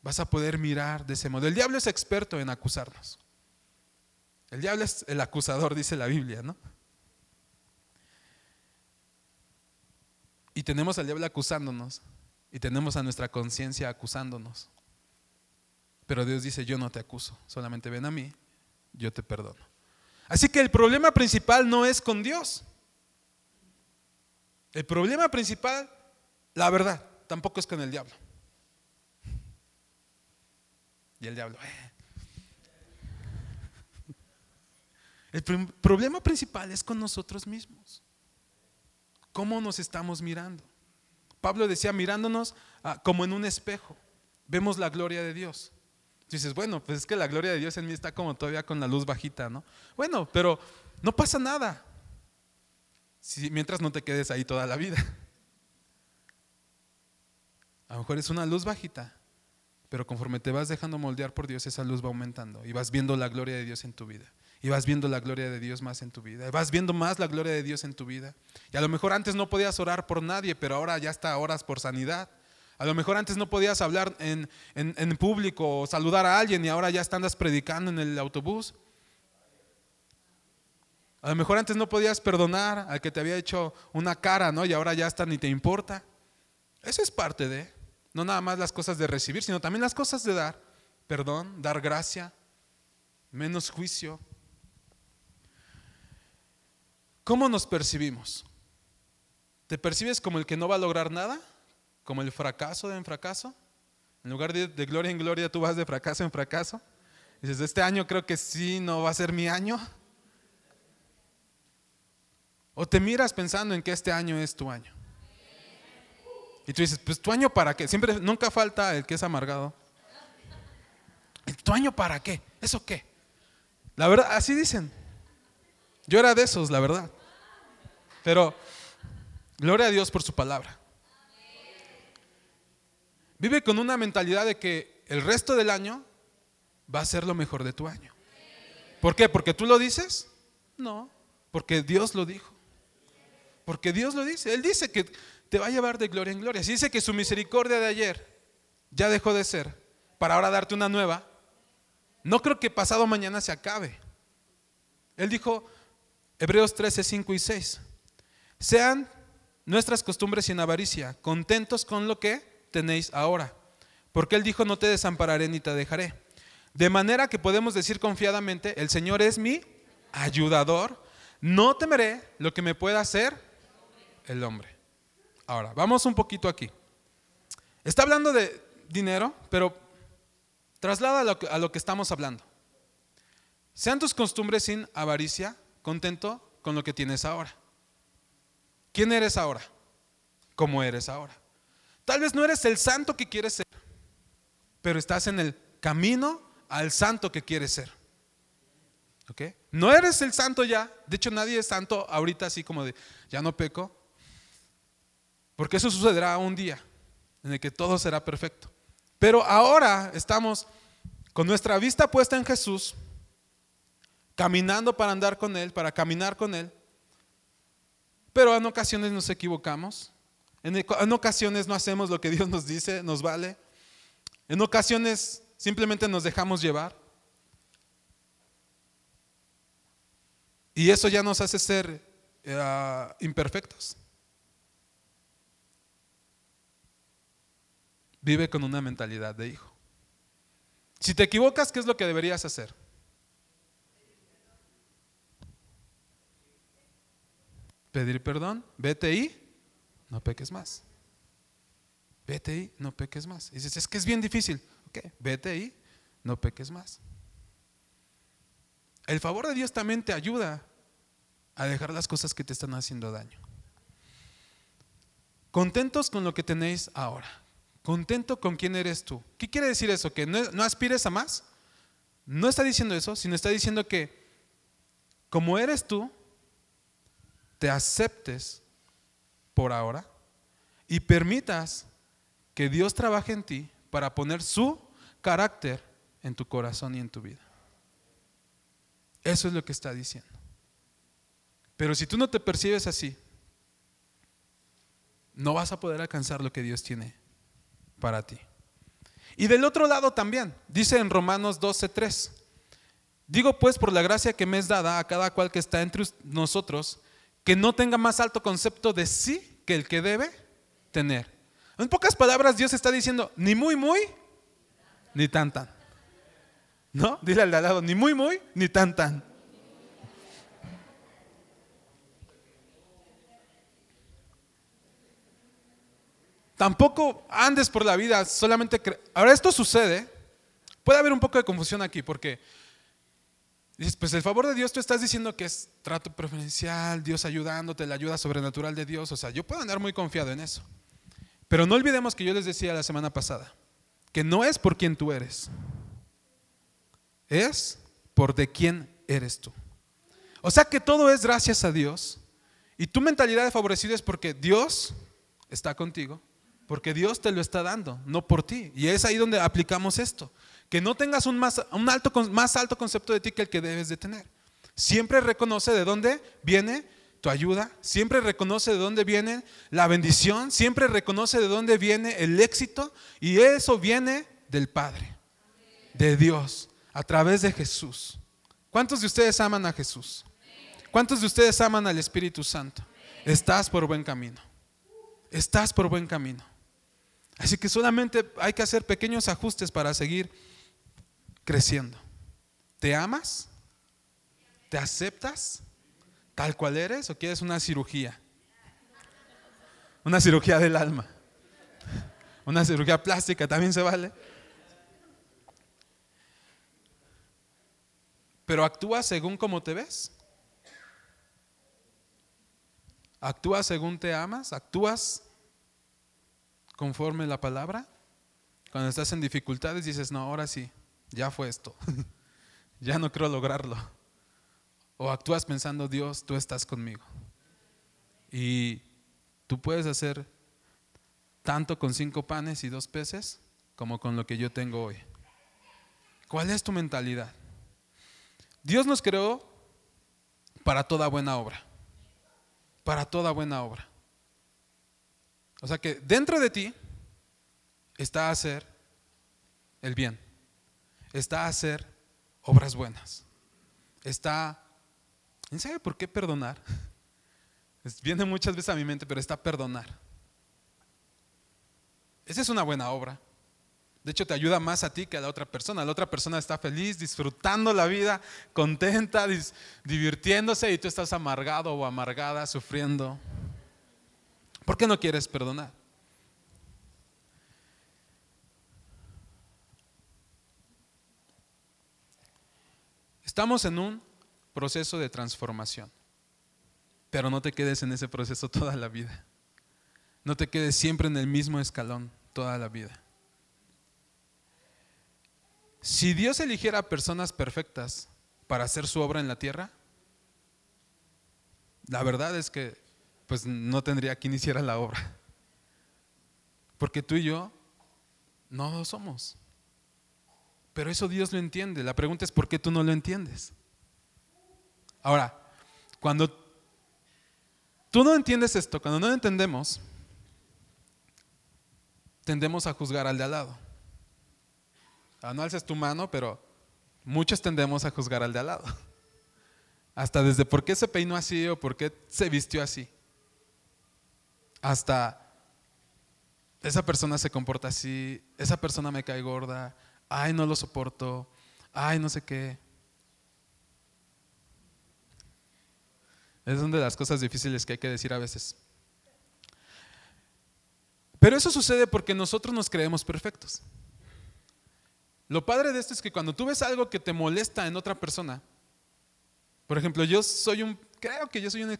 Vas a poder mirar de ese modo. El diablo es experto en acusarnos. El diablo es el acusador, dice la Biblia, ¿no? Y tenemos al diablo acusándonos. Y tenemos a nuestra conciencia acusándonos. Pero Dios dice, yo no te acuso, solamente ven a mí, yo te perdono. Así que el problema principal no es con Dios. El problema principal, la verdad, tampoco es con el diablo. Y el diablo, eh. El problema principal es con nosotros mismos. ¿Cómo nos estamos mirando? Pablo decía, mirándonos ah, como en un espejo, vemos la gloria de Dios. Dices, bueno, pues es que la gloria de Dios en mí está como todavía con la luz bajita, ¿no? Bueno, pero no pasa nada. Si, mientras no te quedes ahí toda la vida. A lo mejor es una luz bajita, pero conforme te vas dejando moldear por Dios, esa luz va aumentando y vas viendo la gloria de Dios en tu vida y vas viendo la gloria de Dios más en tu vida. Y vas viendo más la gloria de Dios en tu vida. Y a lo mejor antes no podías orar por nadie, pero ahora ya está oras por sanidad. A lo mejor antes no podías hablar en, en, público o saludar a alguien y ahora ya andas predicando en el autobús. A lo mejor antes no podías perdonar al que te había hecho una cara, ¿no? Y ahora ya está ni te importa. Eso es parte de, no nada más las cosas de recibir, sino también las cosas de dar. Perdón, dar gracia, menos juicio, ¿Cómo nos percibimos? ¿Te percibes como el que no va a lograr nada? ¿Como el fracaso en fracaso? En lugar de, gloria en gloria, tú vas de fracaso en fracaso. dices, este año creo que sí, no va a ser mi año. O te miras pensando en que este año es tu año. Y tú dices, pues tu año para qué? Siempre, nunca falta el que es amargado. ¿Tu año para qué? ¿Eso qué? La verdad, así dicen. Yo era de esos, la verdad. Pero gloria a Dios por su palabra. Vive con una mentalidad de que el resto del año va a ser lo mejor de tu año. ¿Por qué? ¿Porque tú lo dices? No, porque Dios lo dijo. Porque Dios lo dice. Él dice que te va a llevar de gloria en gloria. Si dice que su misericordia de ayer ya dejó de ser para ahora darte una nueva, no creo que pasado mañana se acabe. Él dijo, Hebreos 13, 5 y 6. Sean nuestras costumbres sin avaricia, contentos con lo que tenéis ahora. Porque Él dijo, no te desampararé ni te dejaré. De manera que podemos decir confiadamente, el Señor es mi ayudador, no temeré lo que me pueda hacer el hombre. Ahora, vamos un poquito aquí. Está hablando de dinero, pero traslada a lo, a lo que estamos hablando. Sean tus costumbres sin avaricia, contento con lo que tienes ahora. ¿Quién eres ahora? ¿Cómo eres ahora? Tal vez no eres el santo que quieres ser, pero estás en el camino al santo que quieres ser. ¿Ok? No eres el santo ya. De hecho, nadie es santo ahorita así como de, ya no peco. Porque eso sucederá un día en el que todo será perfecto. Pero ahora estamos con nuestra vista puesta en Jesús caminando para andar con Él, para caminar con Él. Pero en ocasiones nos equivocamos, en, ocasiones no hacemos lo que Dios nos dice, nos vale. En ocasiones simplemente nos dejamos llevar. Y eso ya nos hace ser eh, imperfectos. Vive con una mentalidad de hijo. Si te equivocas, ¿qué es lo que deberías hacer? pedir perdón, vete y no peques más. Vete y no peques más. Y dices, es que es bien difícil. Ok, vete y no peques más. El favor de Dios también te ayuda a dejar las cosas que te están haciendo daño. Contentos con lo que tenéis ahora. Contento con quién eres tú. ¿Qué quiere decir eso? ¿Que no, no aspires a más? No está diciendo eso, sino está diciendo que como eres tú, te aceptes por ahora y permitas que Dios trabaje en ti para poner su carácter en tu corazón y en tu vida. Eso es lo que está diciendo. Pero si tú no te percibes así, no vas a poder alcanzar lo que Dios tiene para ti. Y del otro lado también, dice en Romanos 12:3, digo pues por la gracia que me es dada a cada cual que está entre nosotros, que no tenga más alto concepto de sí que el que debe tener. En pocas palabras, Dios está diciendo, ni muy, muy, ni tan, tan. ¿No? Dile al lado, ni muy, muy, ni tan, tan. Tampoco andes por la vida solamente... Ahora esto sucede, puede haber un poco de confusión aquí porque dices, pues el favor de Dios tú estás diciendo que es trato preferencial, Dios ayudándote, la ayuda sobrenatural de Dios, o sea, yo puedo andar muy confiado en eso. Pero no olvidemos que yo les decía la semana pasada, que no es por quien tú eres, es por de quién eres tú. O sea que todo es gracias a Dios y tu mentalidad de favorecido es porque Dios está contigo porque Dios te lo está dando, no por ti. Y es ahí donde aplicamos esto. Que no tengas un, más, un alto, más alto concepto de ti que el que debes de tener. Siempre reconoce de dónde viene tu ayuda, siempre reconoce de dónde viene la bendición, siempre reconoce de dónde viene el éxito y eso viene del Padre, de Dios, a través de Jesús. ¿Cuántos de ustedes aman a Jesús? ¿Cuántos de ustedes aman al Espíritu Santo? Estás por buen camino. Estás por buen camino. Así que solamente hay que hacer pequeños ajustes para seguir creciendo. ¿Te amas? ¿Te aceptas tal cual eres o quieres una cirugía? Una cirugía del alma. Una cirugía plástica también se vale. Pero actúas según cómo te ves. Actúas según te amas. Actúas conforme la palabra? Cuando estás en dificultades dices, no, ahora sí, ya fue esto, ya no quiero lograrlo. O actúas pensando, Dios, tú estás conmigo. Y tú puedes hacer tanto con cinco panes y dos peces como con lo que yo tengo hoy. ¿Cuál es tu mentalidad? Dios nos creó para toda buena obra. Para toda buena obra. O sea que dentro de ti está hacer el bien, está a hacer obras buenas, está, ¿en sabe por qué perdonar? Viene muchas veces a mi mente, pero está perdonar. Esa es una buena obra. De hecho, te ayuda más a ti que a la otra persona. La otra persona está feliz, disfrutando la vida, contenta, divirtiéndose y tú estás amargado o amargada, sufriendo. ¿Por qué no quieres perdonar? Estamos en un proceso de transformación, pero no te quedes en ese proceso toda la vida. No te quedes siempre en el mismo escalón toda la vida. Si Dios eligiera personas perfectas para hacer su obra en la tierra, la verdad es que pues no tendría quien hiciera la obra. Porque tú y yo no somos. Pero eso Dios lo entiende. La pregunta es ¿por qué tú no lo entiendes? Ahora, cuando tú no entiendes esto, cuando no lo entendemos, tendemos a juzgar al de al lado. Ah, no alces tu mano, pero muchos tendemos a juzgar al de al lado. Hasta desde por qué se peinó así o por qué se vistió así hasta esa persona se comporta así, esa persona me cae gorda, ay, no lo soporto, ay, no sé qué. Es una de las cosas difíciles que hay que decir a veces. Pero eso sucede porque nosotros nos creemos perfectos. Lo padre de esto es que cuando tú ves algo que te molesta en otra persona, por ejemplo, yo soy un, creo que yo soy un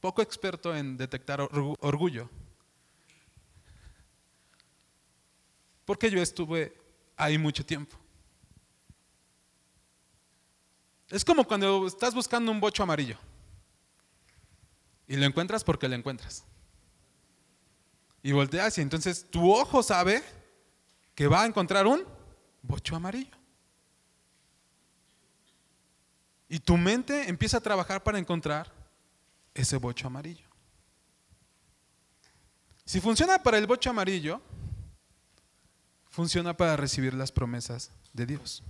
poco experto en detectar orgullo. Porque yo estuve ahí mucho tiempo. Es como cuando estás buscando un bocho amarillo y lo encuentras porque lo encuentras. y volteas y entonces tu ojo sabe que va a encontrar un bocho amarillo. Y tu mente empieza a trabajar para encontrar ese bocho amarillo. Si funciona para el bocho amarillo, funciona para recibir las promesas de Dios.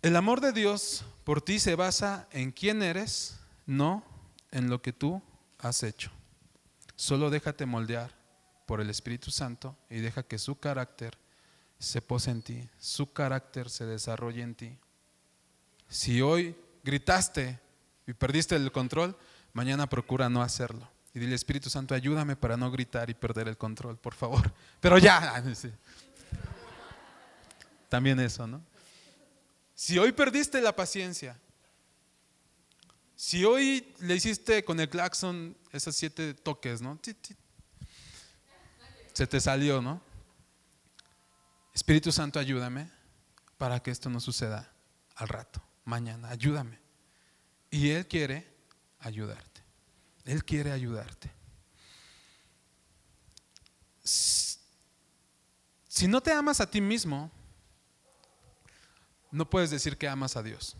El amor de Dios por ti se basa en quién eres, no en lo que tú has hecho. Solo déjate moldear por el Espíritu Santo y deja que su carácter se pose en ti, su carácter se desarrolle en ti. Si hoy gritaste y perdiste el control, mañana procura no hacerlo. Y dile, Espíritu Santo, ayúdame para no gritar y perder el control, por favor. Pero ya. También eso, ¿no? Si hoy perdiste la paciencia, si hoy le hiciste con el claxon esos siete toques, ¿no? Se te salió, ¿no? Espíritu Santo, ayúdame para que esto no suceda al rato, mañana, ayúdame. Y Él quiere ayudarte. Él quiere ayudarte. Si no te amas a ti mismo, no puedes decir que amas a Dios.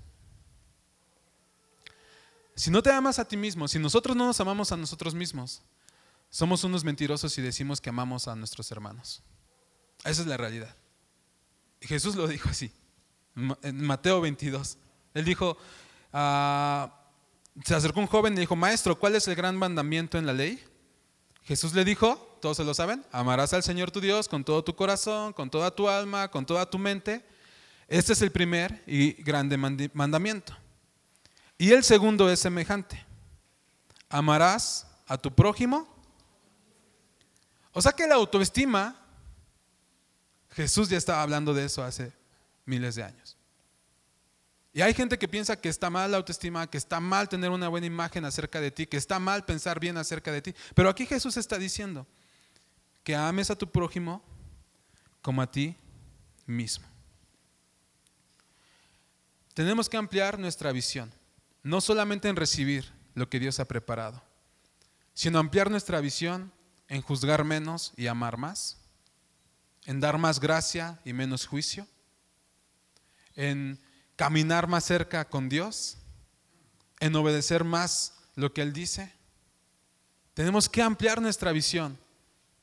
Si no te amas a ti mismo, si nosotros no nos amamos a nosotros mismos, somos unos mentirosos y decimos que amamos a nuestros hermanos. Esa es la realidad. Jesús lo dijo así, en Mateo 22. Él dijo, ah, se acercó un joven y dijo, maestro, ¿cuál es el gran mandamiento en la ley? Jesús le dijo, todos se lo saben, amarás al Señor tu Dios con todo tu corazón, con toda tu alma, con toda tu mente. Este es el primer y grande mandamiento. Y el segundo es semejante. Amarás a tu prójimo. O sea que la autoestima, Jesús ya estaba hablando de eso hace miles de años. Y hay gente que piensa que está mal la autoestima, que está mal tener una buena imagen acerca de ti, que está mal pensar bien acerca de ti. Pero aquí Jesús está diciendo que ames a tu prójimo como a ti mismo. Tenemos que ampliar nuestra visión no solamente en recibir lo que Dios ha preparado, sino ampliar nuestra visión en juzgar menos y amar más, en dar más gracia y menos juicio, en caminar más cerca con Dios, en obedecer más lo que Él dice. Tenemos que ampliar nuestra visión,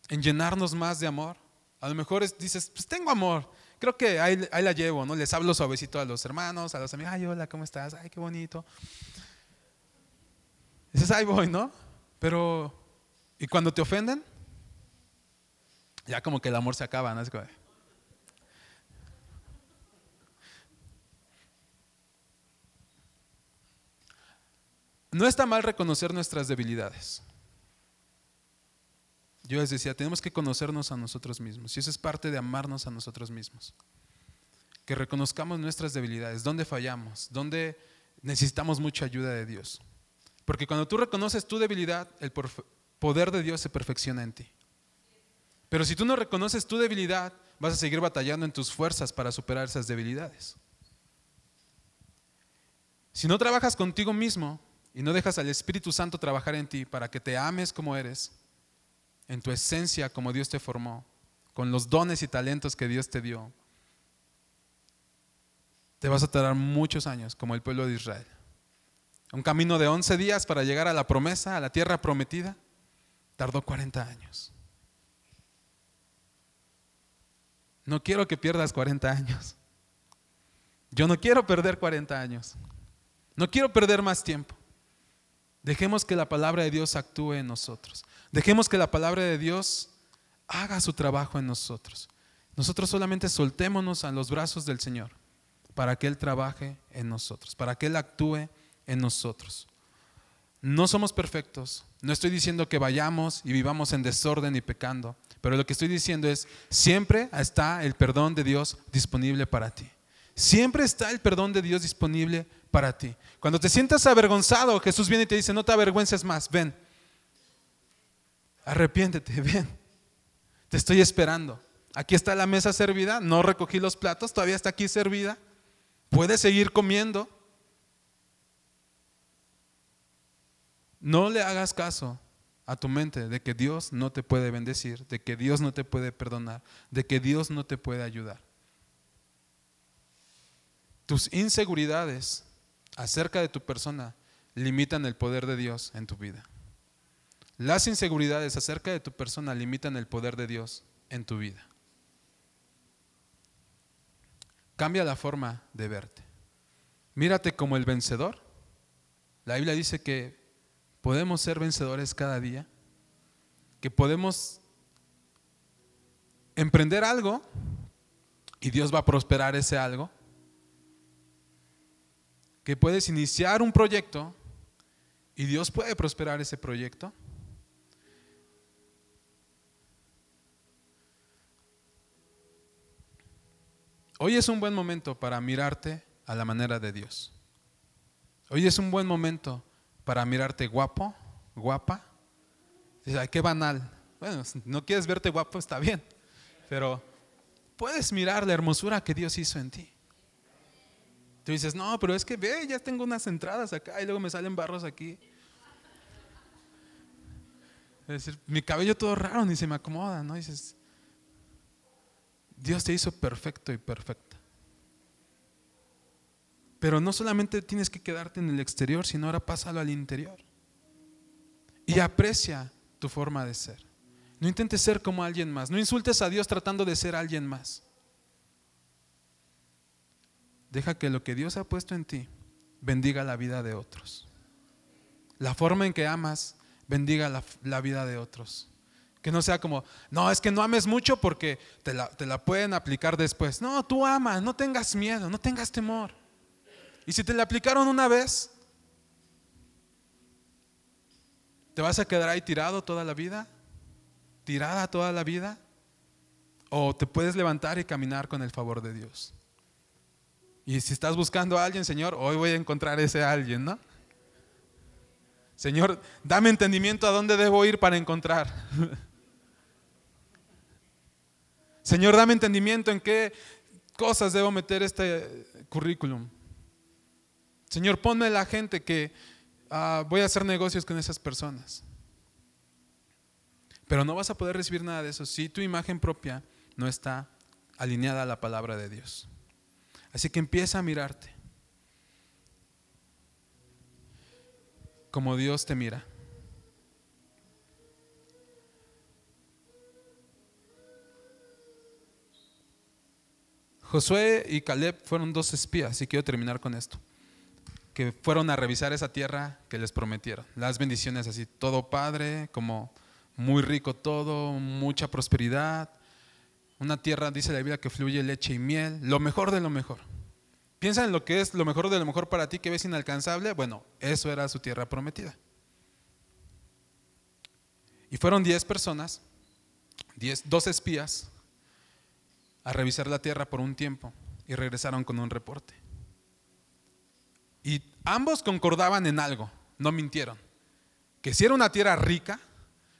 en llenarnos más de amor. A lo mejor dices, pues tengo amor, creo que ahí, la llevo, ¿no? Les hablo suavecito a los hermanos, a los amigos, ay, hola, ¿cómo estás? Ay, qué bonito. Dices, ahí voy, ¿no? Pero, ¿y cuando te ofenden? Ya como que el amor se acaba, ¿no? No está mal reconocer nuestras debilidades. Yo les decía, tenemos que conocernos a nosotros mismos y eso es parte de amarnos a nosotros mismos. Que reconozcamos nuestras debilidades, dónde fallamos, dónde necesitamos mucha ayuda de Dios. Porque cuando tú reconoces tu debilidad, el poder de Dios se perfecciona en ti. Pero si tú no reconoces tu debilidad, vas a seguir batallando en tus fuerzas para superar esas debilidades. Si no trabajas contigo mismo y no dejas al Espíritu Santo trabajar en ti para que te ames como eres, en tu esencia como Dios te formó, con los dones y talentos que Dios te dio, te vas a tardar muchos años como el pueblo de Israel. Un camino de 11 días para llegar a la promesa, a la tierra prometida, tardó 40 años. No quiero que pierdas 40 años. Yo no quiero perder 40 años. No quiero perder más tiempo. Dejemos que la palabra de Dios actúe en nosotros. Dejemos que la palabra de Dios haga su trabajo en nosotros. Nosotros solamente soltémonos a los brazos del Señor para que Él trabaje en nosotros, para que Él actúe en nosotros. No somos perfectos. No estoy diciendo que vayamos y vivamos en desorden y pecando, pero lo que estoy diciendo es, siempre está el perdón de Dios disponible para ti. Siempre está el perdón de Dios disponible para ti. Cuando te sientas avergonzado, Jesús viene y te dice, no te avergüences más, ven, arrepiéntete, ven, te estoy esperando. Aquí está la mesa servida, no recogí los platos, todavía está aquí servida. Puedes seguir comiendo. No le hagas caso a tu mente de que Dios no te puede bendecir, de que Dios no te puede perdonar, de que Dios no te puede ayudar. Tus inseguridades acerca de tu persona limitan el poder de Dios en tu vida. Las inseguridades acerca de tu persona limitan el poder de Dios en tu vida. Cambia la forma de verte. Mírate como el vencedor. La Biblia dice que podemos ser vencedores cada día, que podemos emprender algo y Dios va a prosperar ese algo, que puedes iniciar un proyecto y Dios puede prosperar ese proyecto. Hoy es un buen momento para mirarte a la manera de Dios. Hoy es un buen momento para mirarte guapo, guapa. Ay, qué banal. Bueno, si no quieres verte guapo, está bien. Pero puedes mirar la hermosura que Dios hizo en ti. Tú dices, no, pero es que ve, ya tengo unas entradas acá y luego me salen barros aquí. Es decir, mi cabello todo raro, ni se me acomoda, ¿no? Dices, Dios te hizo perfecto y perfecta. Pero no solamente tienes que quedarte en el exterior, sino ahora pásalo al interior. Y aprecia tu forma de ser. No intentes ser como alguien más. No insultes a Dios tratando de ser alguien más. Deja que lo que Dios ha puesto en ti bendiga la vida de otros. La forma en que amas bendiga la, vida de otros. Que no sea como, no, es que no ames mucho porque te la, te la pueden aplicar después. No, tú amas, no tengas miedo, no tengas temor. Y si te la aplicaron una vez, ¿te vas a quedar ahí tirado toda la vida? ¿Tirada toda la vida? ¿O te puedes levantar y caminar con el favor de Dios? Y si estás buscando a alguien, Señor, hoy voy a encontrar ese alguien, ¿no? Señor, dame entendimiento a dónde debo ir para encontrar. Señor, dame entendimiento en qué cosas debo meter este currículum. Señor, ponme la gente que ah, voy a hacer negocios con esas personas. Pero no vas a poder recibir nada de eso si tu imagen propia no está alineada a la palabra de Dios. Así que empieza a mirarte como Dios te mira. Josué y Caleb fueron dos espías y quiero terminar con esto que fueron a revisar esa tierra que les prometieron. Las bendiciones así, todo padre, como muy rico todo, mucha prosperidad. Una tierra, dice la Biblia, que fluye leche y miel, lo mejor de lo mejor. Piensa en lo que es lo mejor de lo mejor para ti que ves inalcanzable. Bueno, eso era su tierra prometida. Y fueron 10 personas, diez, dos espías, a revisar la tierra por un tiempo y regresaron con un reporte. Y ambos concordaban en algo, no mintieron. Que si era una tierra rica,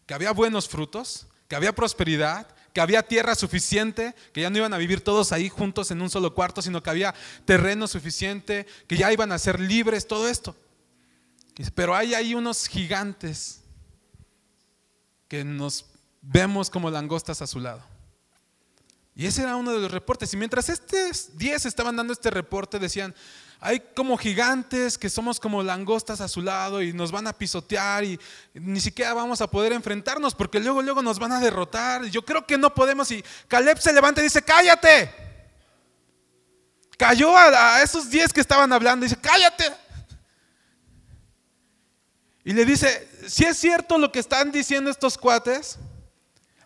que había buenos frutos, que había prosperidad, que había tierra suficiente, que ya no iban a vivir todos ahí juntos en un solo cuarto, sino que había terreno suficiente, que ya iban a ser libres, todo esto. Pero hay ahí unos gigantes que nos vemos como langostas a su lado. Y ese era uno de los reportes. Y mientras estos 10 estaban dando este reporte, decían, hay como gigantes que somos como langostas a su lado y nos van a pisotear y ni siquiera vamos a poder enfrentarnos porque luego, luego nos van a derrotar. Yo creo que no podemos. Y Caleb se levanta y dice, cállate. Cayó a, esos diez que estaban hablando y dice, cállate. Y le dice, si es cierto lo que están diciendo estos cuates,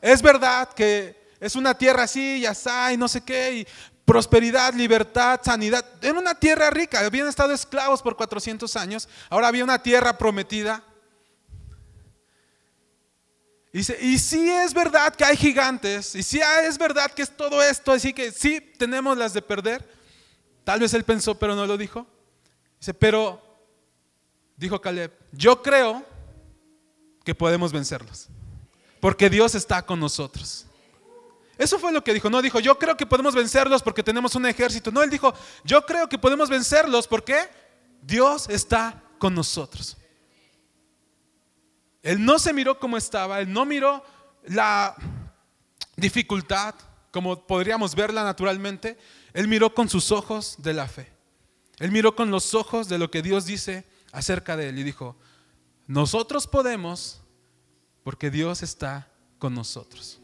es verdad que es una tierra así y así y no sé qué, y prosperidad, libertad, sanidad. En una tierra rica, habían estado esclavos por 400 años, ahora había una tierra prometida. Dice, y si es verdad que hay gigantes, y si es verdad que es todo esto, así que sí tenemos las de perder. Tal vez él pensó, pero no lo dijo. Dice, pero, dijo Caleb, yo creo que podemos vencerlos, porque Dios está con nosotros. Eso fue lo que dijo. No dijo, yo creo que podemos vencerlos porque tenemos un ejército. No, él dijo, yo creo que podemos vencerlos porque Dios está con nosotros. Él no se miró como estaba, él no miró la dificultad como podríamos verla naturalmente, él miró con sus ojos de la fe. Él miró con los ojos de lo que Dios dice acerca de él y dijo, nosotros podemos porque Dios está con nosotros.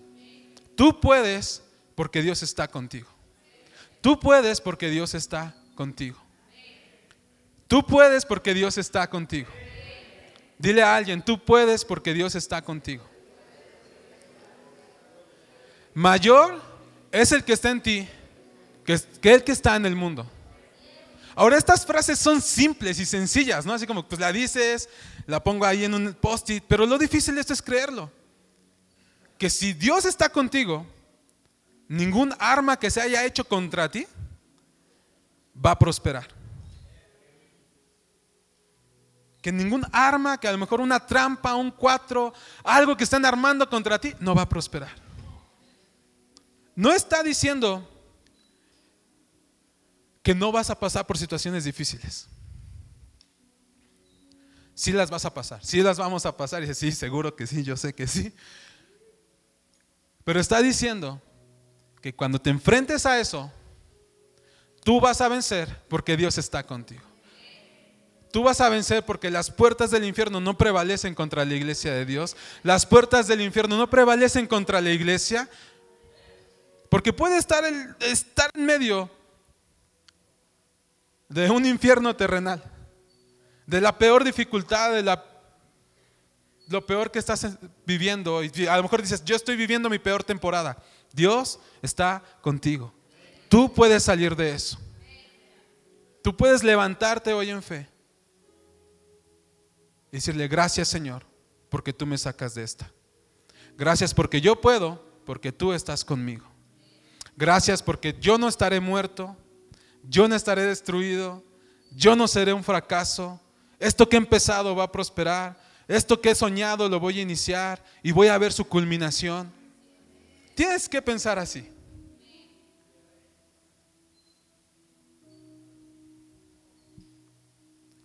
Tú puedes porque Dios está contigo. Tú puedes porque Dios está contigo. Tú puedes porque Dios está contigo. Dile a alguien, tú puedes porque Dios está contigo. Mayor es el que está en ti que, el que está en el mundo. Ahora estas frases son simples y sencillas, ¿no? Así como pues la dices, la pongo ahí en un post-it, pero lo difícil esto es creerlo. Que si Dios está contigo, ningún arma que se haya hecho contra ti va a prosperar. Que ningún arma, que a lo mejor una trampa, un cuatro, algo que están armando contra ti, no va a prosperar. No está diciendo que no vas a pasar por situaciones difíciles. Sí las vas a pasar, sí las vamos a pasar. Y dice, sí, seguro que sí, yo sé que sí. Pero está diciendo que cuando te enfrentes a eso, tú vas a vencer porque Dios está contigo. Tú vas a vencer porque las puertas del infierno no prevalecen contra la iglesia de Dios. Las puertas del infierno no prevalecen contra la iglesia. Porque puede estar, estar en medio de un infierno terrenal, de la peor dificultad, de la, lo peor que estás viviendo. Y a lo mejor dices, yo estoy viviendo mi peor temporada. Dios está contigo. Tú puedes salir de eso. Tú puedes levantarte hoy en fe y decirle, gracias Señor, porque tú me sacas de esta. Gracias porque yo puedo, porque tú estás conmigo. Gracias porque yo no estaré muerto, yo no estaré destruido, yo no seré un fracaso. Esto que he empezado va a prosperar. Esto que he soñado lo voy a iniciar y voy a ver su culminación. Tienes que pensar así.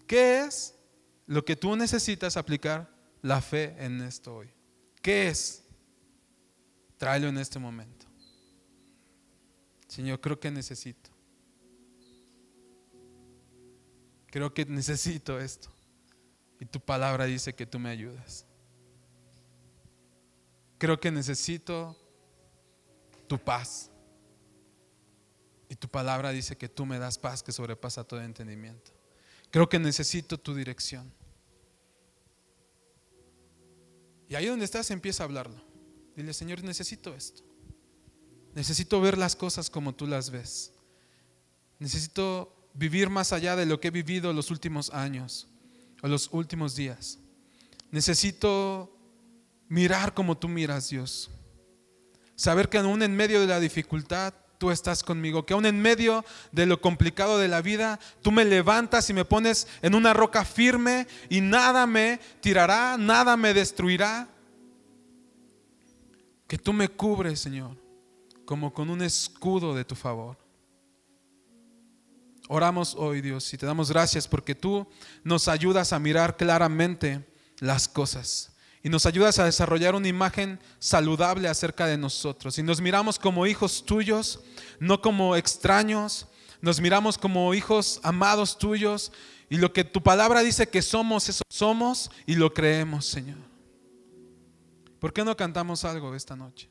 ¿Qué es lo que tú necesitas aplicar la fe en esto hoy. ¿Qué es? Tráelo en este momento. Señor, creo que necesito. Creo que necesito esto. Y tu palabra dice que tú me ayudas. Creo que necesito tu paz. Y tu palabra dice que tú me das paz que sobrepasa todo entendimiento. Creo que necesito tu dirección. Y ahí donde estás empieza a hablarlo. Dile, Señor, necesito esto. Necesito ver las cosas como tú las ves. Necesito vivir más allá de lo que he vivido los últimos años o los últimos días. Necesito mirar como tú miras, Dios. Saber que aún en medio de la dificultad tú estás conmigo, que aún en medio de lo complicado de la vida, tú me levantas y me pones en una roca firme y nada me tirará, nada me destruirá. Que tú me cubres, Señor, como con un escudo de tu favor. Oramos hoy, Dios, y te damos gracias porque tú nos ayudas a mirar claramente las cosas y nos ayudas a desarrollar una imagen saludable acerca de nosotros. Y nos miramos como hijos tuyos, no como extraños, nos miramos como hijos amados tuyos y lo que tu palabra dice que somos, eso somos y lo creemos, Señor. ¿Por qué no cantamos algo esta noche?